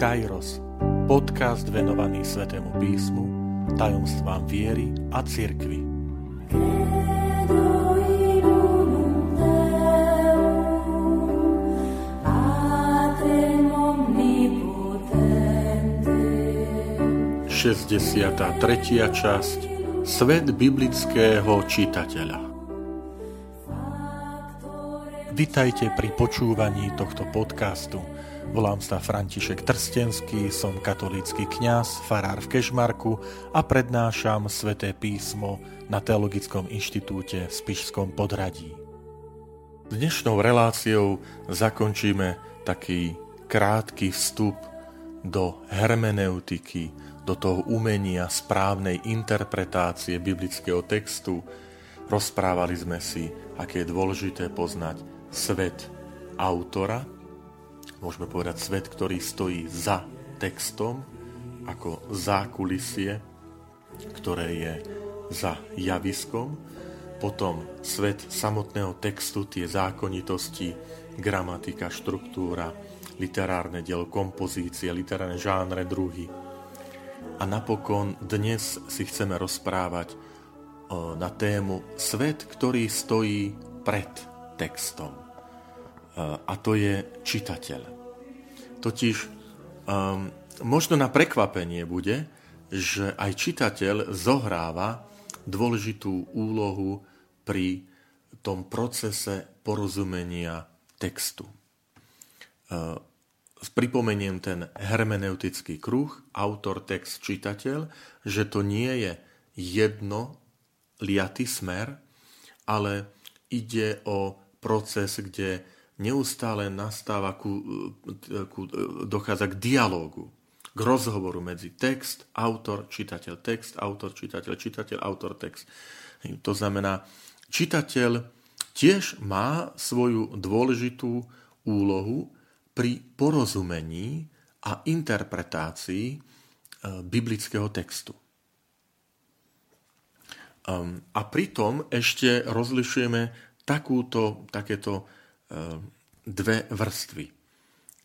Kairos, podcast venovaný Svetému písmu, tajomstvám viery a cirkvi. Šesťdesiatá tretia časť. Svet biblického čitateľa Vitajte pri počúvaní tohto podcastu – Volám sa František Trstenský, som katolícky kňaz, farár v Kešmarku a prednášam sväté písmo na Teologickom inštitúte v Spišskom podradí. Dnešnou reláciou zakončíme taký krátky vstup do hermeneutiky, do toho umenia správnej interpretácie biblického textu. Rozprávali sme si, aké je dôležité poznať svet autora, môžeme povedať, svet, ktorý stojí za textom, ako zákulisie, ktoré je za javiskom, potom svet samotného textu, tie zákonitosti, gramatika, štruktúra, literárne dielo, kompozície, literárne žánre, druhy. A napokon dnes si chceme rozprávať na tému svet, ktorý stojí pred textom a to je čitateľ. Totiž um, možno na prekvapenie bude, že aj čitateľ zohráva dôležitú úlohu pri tom procese porozumenia textu. Uh, pripomeniem ten hermeneutický kruh, autor, text, čitateľ, že to nie je jedno liatý smer, ale ide o proces, kde neustále nastáva, ku, ku, dochádza k dialógu, k rozhovoru medzi text, autor, čitateľ, text, autor, čitateľ, čitateľ, autor, text. To znamená, čitateľ tiež má svoju dôležitú úlohu pri porozumení a interpretácii e, biblického textu. Ehm, a pritom ešte rozlišujeme takúto, takéto Ehm, dve vrstvy.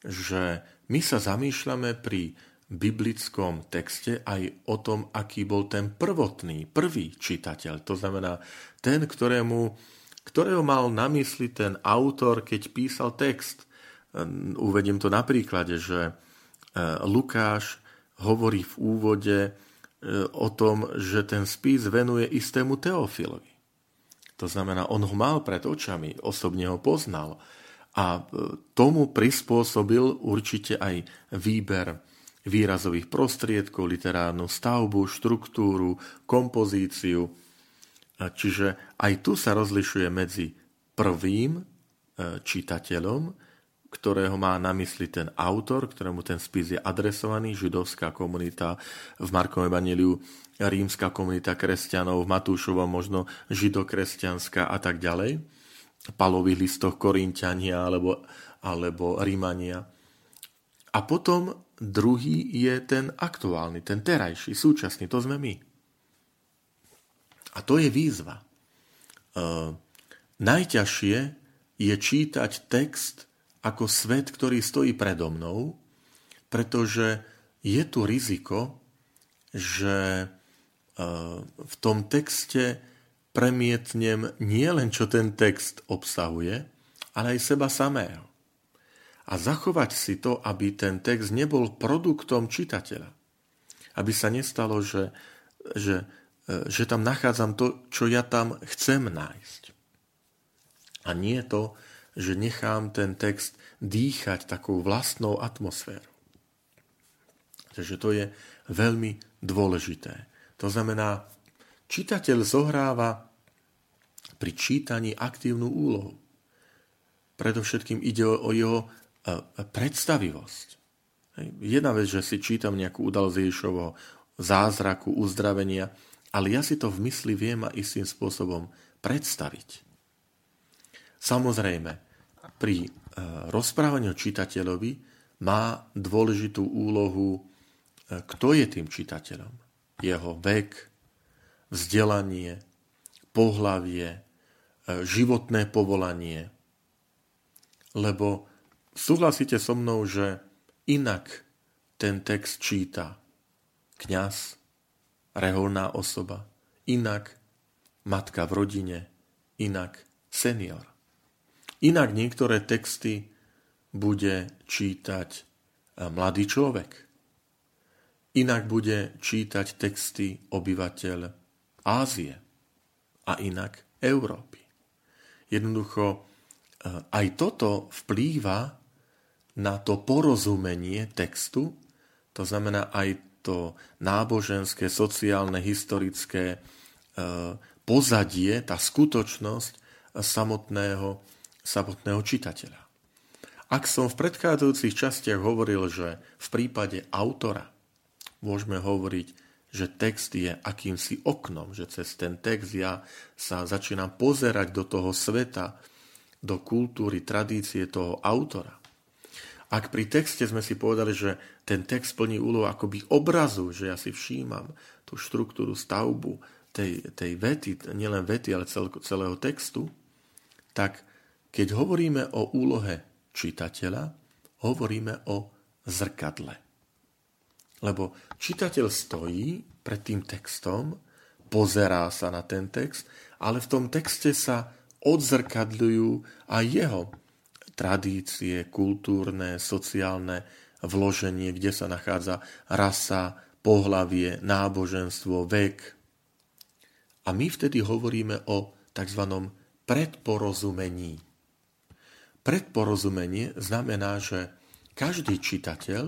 Že my sa zamýšľame pri biblickom texte aj o tom, aký bol ten prvotný, prvý čitateľ. To znamená ten, ktorému, ktorého mal na mysli ten autor, keď písal text. Ehm, uvediem to na príklade, že ehm, Lukáš hovorí v úvode o tom, že ten spis venuje istému Teofilovi. To znamená, on ho mal pred očami, osobne ho poznal a e, tomu prispôsobil určite aj výber výrazových prostriedkov, literárnu stavbu, štruktúru, kompozíciu. Čiže aj tu sa rozlišuje medzi prvým e, čitateľom, ktorého má na mysli ten autor, ktorému ten spis je adresovaný, židovská komunita v Markovom evaníliu rímska komunita kresťanov, v Matúšovom možno židokresťanská a tak ďalej, palových listoch Korintiania alebo, alebo Rímania. A potom druhý je ten aktuálny, ten terajší, súčasný, to sme my. A to je výzva. E, najťažšie je čítať text ako svet, ktorý stojí predo mnou, pretože je tu riziko, že v tom texte premietnem nie len, čo ten text obsahuje, ale aj seba samého. A zachovať si to, aby ten text nebol produktom čitateľa. Aby sa nestalo, že, že, e, že tam nachádzam to, čo ja tam chcem nájsť. A nie to, že nechám ten text dýchať takou vlastnou atmosférou. Takže to je veľmi dôležité. To znamená, čitateľ zohráva pri čítaní aktívnu úlohu. Predovšetkým ide o, jeho e, predstavivosť. Jedna vec, že si čítam nejakú udalosť Ježišovho zázraku, uzdravenia, ale ja si to v mysli viem a istým spôsobom predstaviť. Samozrejme, pri e, rozprávaní o čitateľovi má dôležitú úlohu, e, kto je tým čitateľom jeho vek, vzdelanie, pohlavie, e, životné povolanie. Lebo súhlasíte so mnou, že inak ten text číta kňaz, reholná osoba, inak matka v rodine, inak senior. Inak niektoré texty bude čítať e, mladý človek. Inak bude čítať texty obyvateľ Ázie a inak Európy. Jednoducho e, aj toto vplýva na to porozumenie textu, to znamená aj to náboženské, sociálne, historické e, pozadie, tá skutočnosť samotného, samotného čitateľa. Ak som v predchádzajúcich častiach hovoril, že v prípade autora môžeme hovoriť, že text je akýmsi oknom, že cez ten text ja sa začínam pozerať do toho sveta, do kultúry, tradície toho autora. Ak pri texte sme si povedali, že ten text plní úlohu akoby obrazu, že ja si všímam tú štruktúru, stavbu tej, tej vety, nielen vety, ale cel, celého textu, tak keď hovoríme o úlohe čitateľa, hovoríme o zrkadle. Lebo čitateľ stojí pred tým textom, pozerá sa na ten text, ale v tom texte sa odzrkadľujú aj jeho tradície, kultúrne, sociálne vloženie, kde sa nachádza rasa, pohlavie, náboženstvo, vek. A my vtedy hovoríme o tzv. predporozumení. Predporozumenie znamená, že každý čitateľ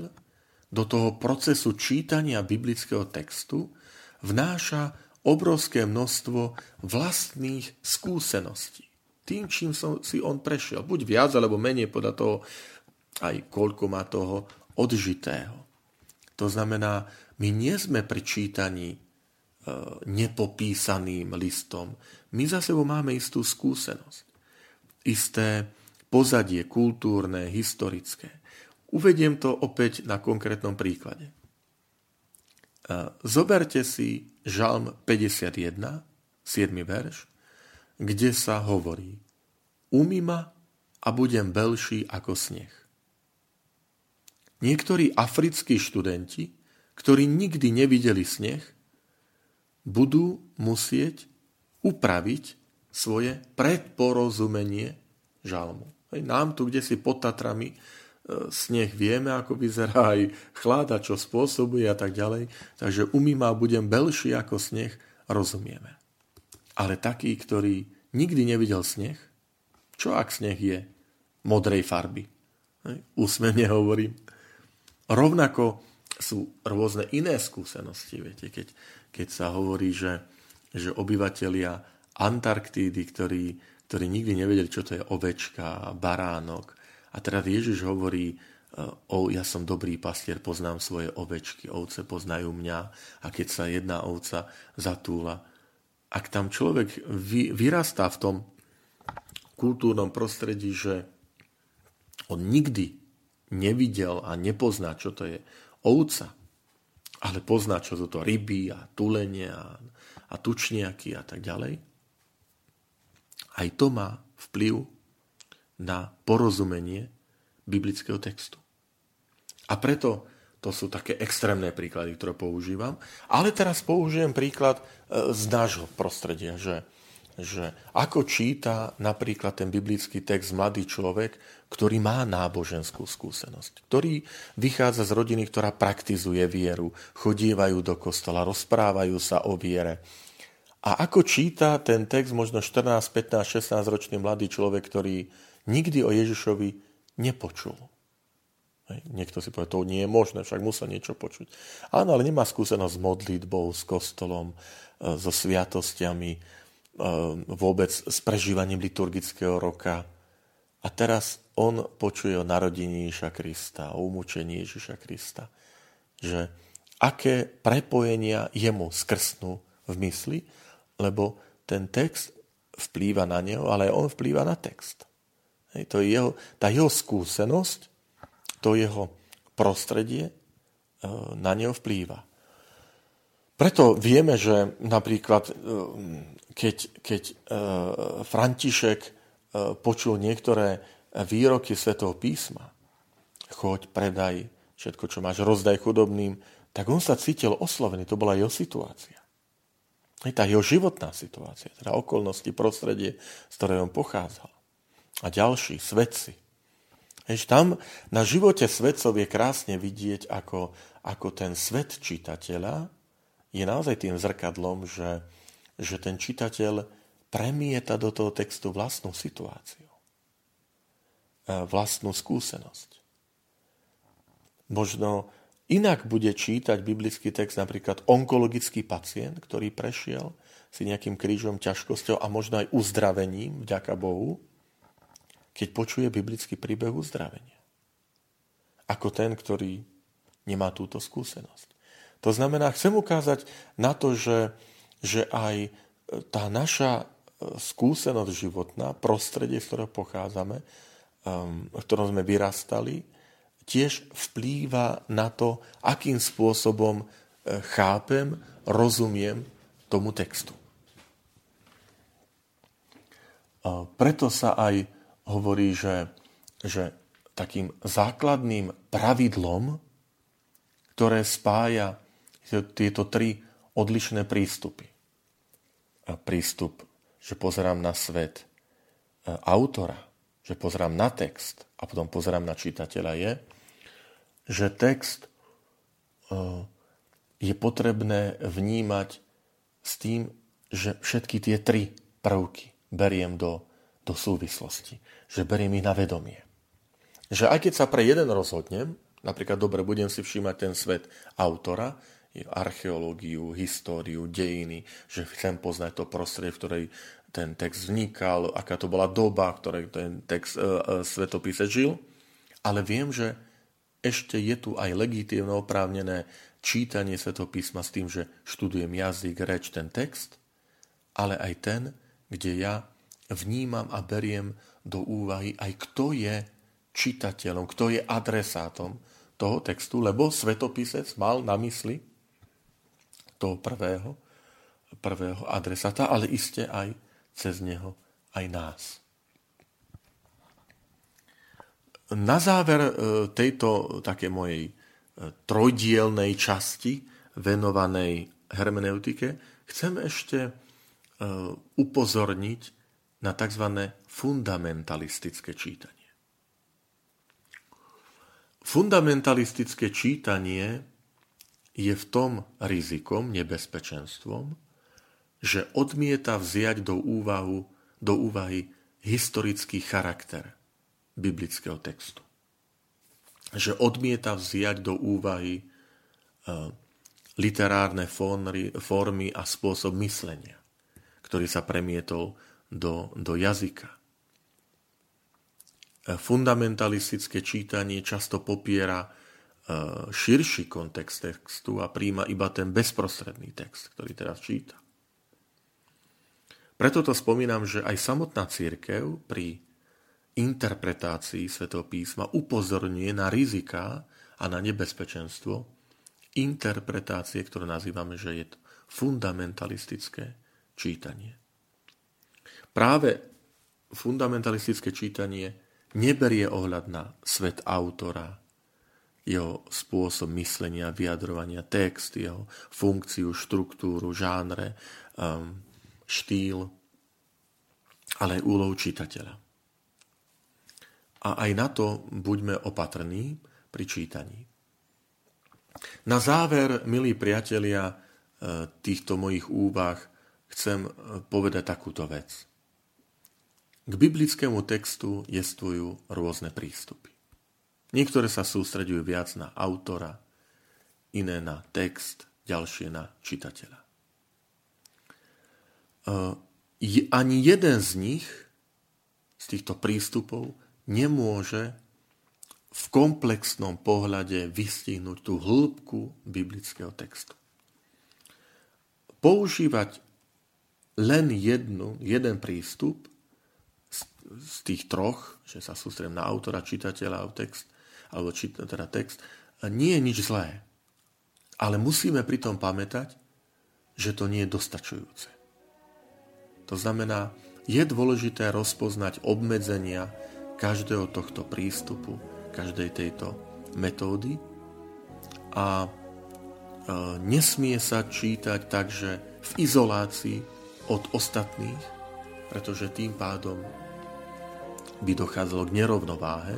do toho procesu čítania biblického textu vnáša obrovské množstvo vlastných skúseností tým, čím som si on prešiel. Buď viac, alebo menej podľa toho, aj koľko má toho odžitého. To znamená, my nie sme pri čítaní e, nepopísaným listom. My za sebou máme istú skúsenosť. Isté pozadie kultúrne, historické. Uvediem to opäť na konkrétnom príklade. E, zoberte si Žalm 51, 7. verš, kde sa hovorí Umy ma a budem belší ako sneh. Niektorí africkí študenti, ktorí nikdy nevideli sneh, budú musieť upraviť svoje predporozumenie žalmu. Nám tu, kde si pod Tatrami, e, sneh vieme, ako vyzerá aj chláda, čo spôsobuje a tak ďalej. Takže umýma budem belší ako sneh, rozumieme. Ale taký, ktorý nikdy nevidel sneh, čo ak sneh je modrej farby? Úsmevne hovorím. Rovnako sú rôzne iné skúsenosti. Viete, keď, keď sa hovorí, že, že obyvatelia Antarktídy, ktorí, ktorí nikdy nevedeli, čo to je ovečka, baránok. A teraz Ježiš hovorí, o, ja som dobrý pastier, poznám svoje ovečky, ovce poznajú mňa a keď sa jedna ovca zatúla, ak tam človek vy, vyrastá v tom kultúrnom prostredí, že on nikdy nevidel a nepozná, čo to je ovca, ale pozná, čo sú to ryby a tulenie a, a tučniaky a tak ďalej, aj to má vplyv na porozumenie biblického textu. A preto to sú také extrémne príklady, ktoré používam. Ale teraz použijem príklad e, z nášho prostredia, že, že ako číta napríklad ten biblický text mladý človek, ktorý má náboženskú skúsenosť, ktorý vychádza z rodiny, ktorá praktizuje vieru, chodívajú do kostola, rozprávajú sa o viere. A ako číta ten text možno 14, 15, 16 ročný mladý človek, ktorý nikdy o Ježišovi nepočul. Hej. Niekto si povie, to nie je možné, však musel niečo počuť. Áno, ale nemá skúsenosť s modlitbou, s kostolom, e, so sviatostiami, e, vôbec s prežívaním liturgického roka. A teraz on počuje o narodení Ježiša Krista, o umúčení Ježiša Krista. Že aké prepojenia jemu skrsnú v mysli, lebo ten text vplýva na neho, ale on vplýva na text. Hej, to je jeho, tá jeho skúsenosť to jeho prostredie e, na neho vplýva. Preto vieme, že napríklad, e, keď, keď e, František počul niektoré výroky Svetého písma, choď, predaj všetko, čo máš, rozdaj chudobným, tak on sa cítil oslovený, to bola jeho situácia. Je tá jeho životná situácia, teda okolnosti, prostredie, z ktorého on pochádzal. A ďalší, svedci. Hež tam na živote svedcov je krásne vidieť, ako, ako ten svet čitateľa je naozaj tým zrkadlom, že, že ten čitateľ premieta do toho textu vlastnú situáciu, e, vlastnú skúsenosť. Možno Inak bude čítať biblický text napríklad onkologický pacient, ktorý prešiel si nejakým krížom, ťažkosťou a možno aj uzdravením, vďaka Bohu, keď počuje biblický príbeh uzdravenia. Ako ten, ktorý nemá túto skúsenosť. To znamená, chcem ukázať na to, že, že aj tá naša e, skúsenosť životná, prostredie, z ktorého pochádzame, v ktorom sme vyrastali, tiež vplýva na to, akým spôsobom e, chápem, rozumiem tomu textu. Preto sa aj hovorí, že, že takým základným pravidlom, ktoré spája tieto tri odlišné prístupy. Prístup, že pozerám na svet e, autora, že pozerám na text a potom pozerám na čitateľa je, že text eh, je potrebné vnímať s tým, že všetky tie tri prvky beriem do, do súvislosti. Že beriem ich na vedomie. Že aj keď sa pre jeden rozhodnem, napríklad dobre, budem si všímať ten svet autora, archeológiu, históriu, dejiny, že chcem poznať to prostredie, v ktorej ten text vznikal, aká to bola doba, v ktorej ten text e, e, svetopise žil, ale viem, že ešte je tu aj legitívne oprávnené čítanie Svetopísma s tým, že študujem jazyk, reč, ten text, ale aj ten, kde ja vnímam a beriem do úvahy aj kto je čitateľom, kto je adresátom toho textu, lebo svetopisec mal na mysli toho prvého, prvého adresáta, ale iste aj cez neho aj nás. Na záver e, tejto také mojej e, trojdielnej časti venovanej hermeneutike chcem ešte e, upozorniť na tzv. fundamentalistické čítanie. Fundamentalistické čítanie je v tom rizikom, nebezpečenstvom, že odmieta vziať do, úvahu, do úvahy historický charakter biblického textu. Že odmieta vziať do úvahy e, literárne formy a spôsob myslenia, ktorý sa premietol do, do jazyka. E, fundamentalistické čítanie často popiera e, širší kontext textu a príjma iba ten bezprostredný text, ktorý teraz číta. Preto to spomínam, že aj samotná církev pri interpretácii svätého písma upozorňuje na rizika a na nebezpečenstvo interpretácie, ktoré nazývame, že je to fundamentalistické čítanie. Práve fundamentalistické čítanie neberie ohľad na svet autora, jeho spôsob myslenia, vyjadrovania, text, jeho funkciu, štruktúru, žánre, um, štýl, ale aj úlohu čitateľa. A aj na to buďme opatrní pri čítaní. Na záver, milí priatelia, e, týchto mojich úvah chcem e, povedať takúto vec. K biblickému textu jestvujú rôzne prístupy. Niektoré sa sústredujú viac na autora, iné na text, ďalšie na čitateľa. E, ani jeden z nich, z týchto prístupov, nemôže v komplexnom pohľade vystihnúť tú hĺbku biblického textu. Používať len jednu, jeden prístup z, z tých troch, že sa sústrem na autora, čitateľa alebo text, alebo čita, teda text, nie je nič zlé. Ale musíme pritom pamätať, že to nie je dostačujúce. To znamená, je dôležité rozpoznať obmedzenia, každého tohto prístupu, každej tejto metódy a nesmie sa čítať takže v izolácii od ostatných, pretože tým pádom by dochádzalo k nerovnováhe,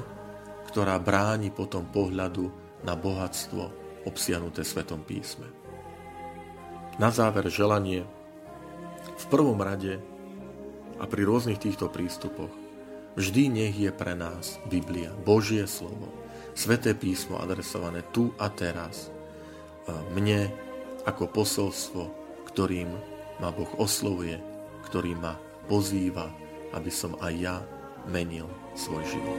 ktorá bráni potom pohľadu na bohatstvo obsiahnuté Svetom písme. Na záver želanie v prvom rade a pri rôznych týchto prístupoch vždy nech je pre nás Biblia, Božie slovo, Sveté písmo adresované tu a teraz mne ako posolstvo, ktorým ma Boh oslovuje, ktorý ma pozýva, aby som aj ja menil svoj život.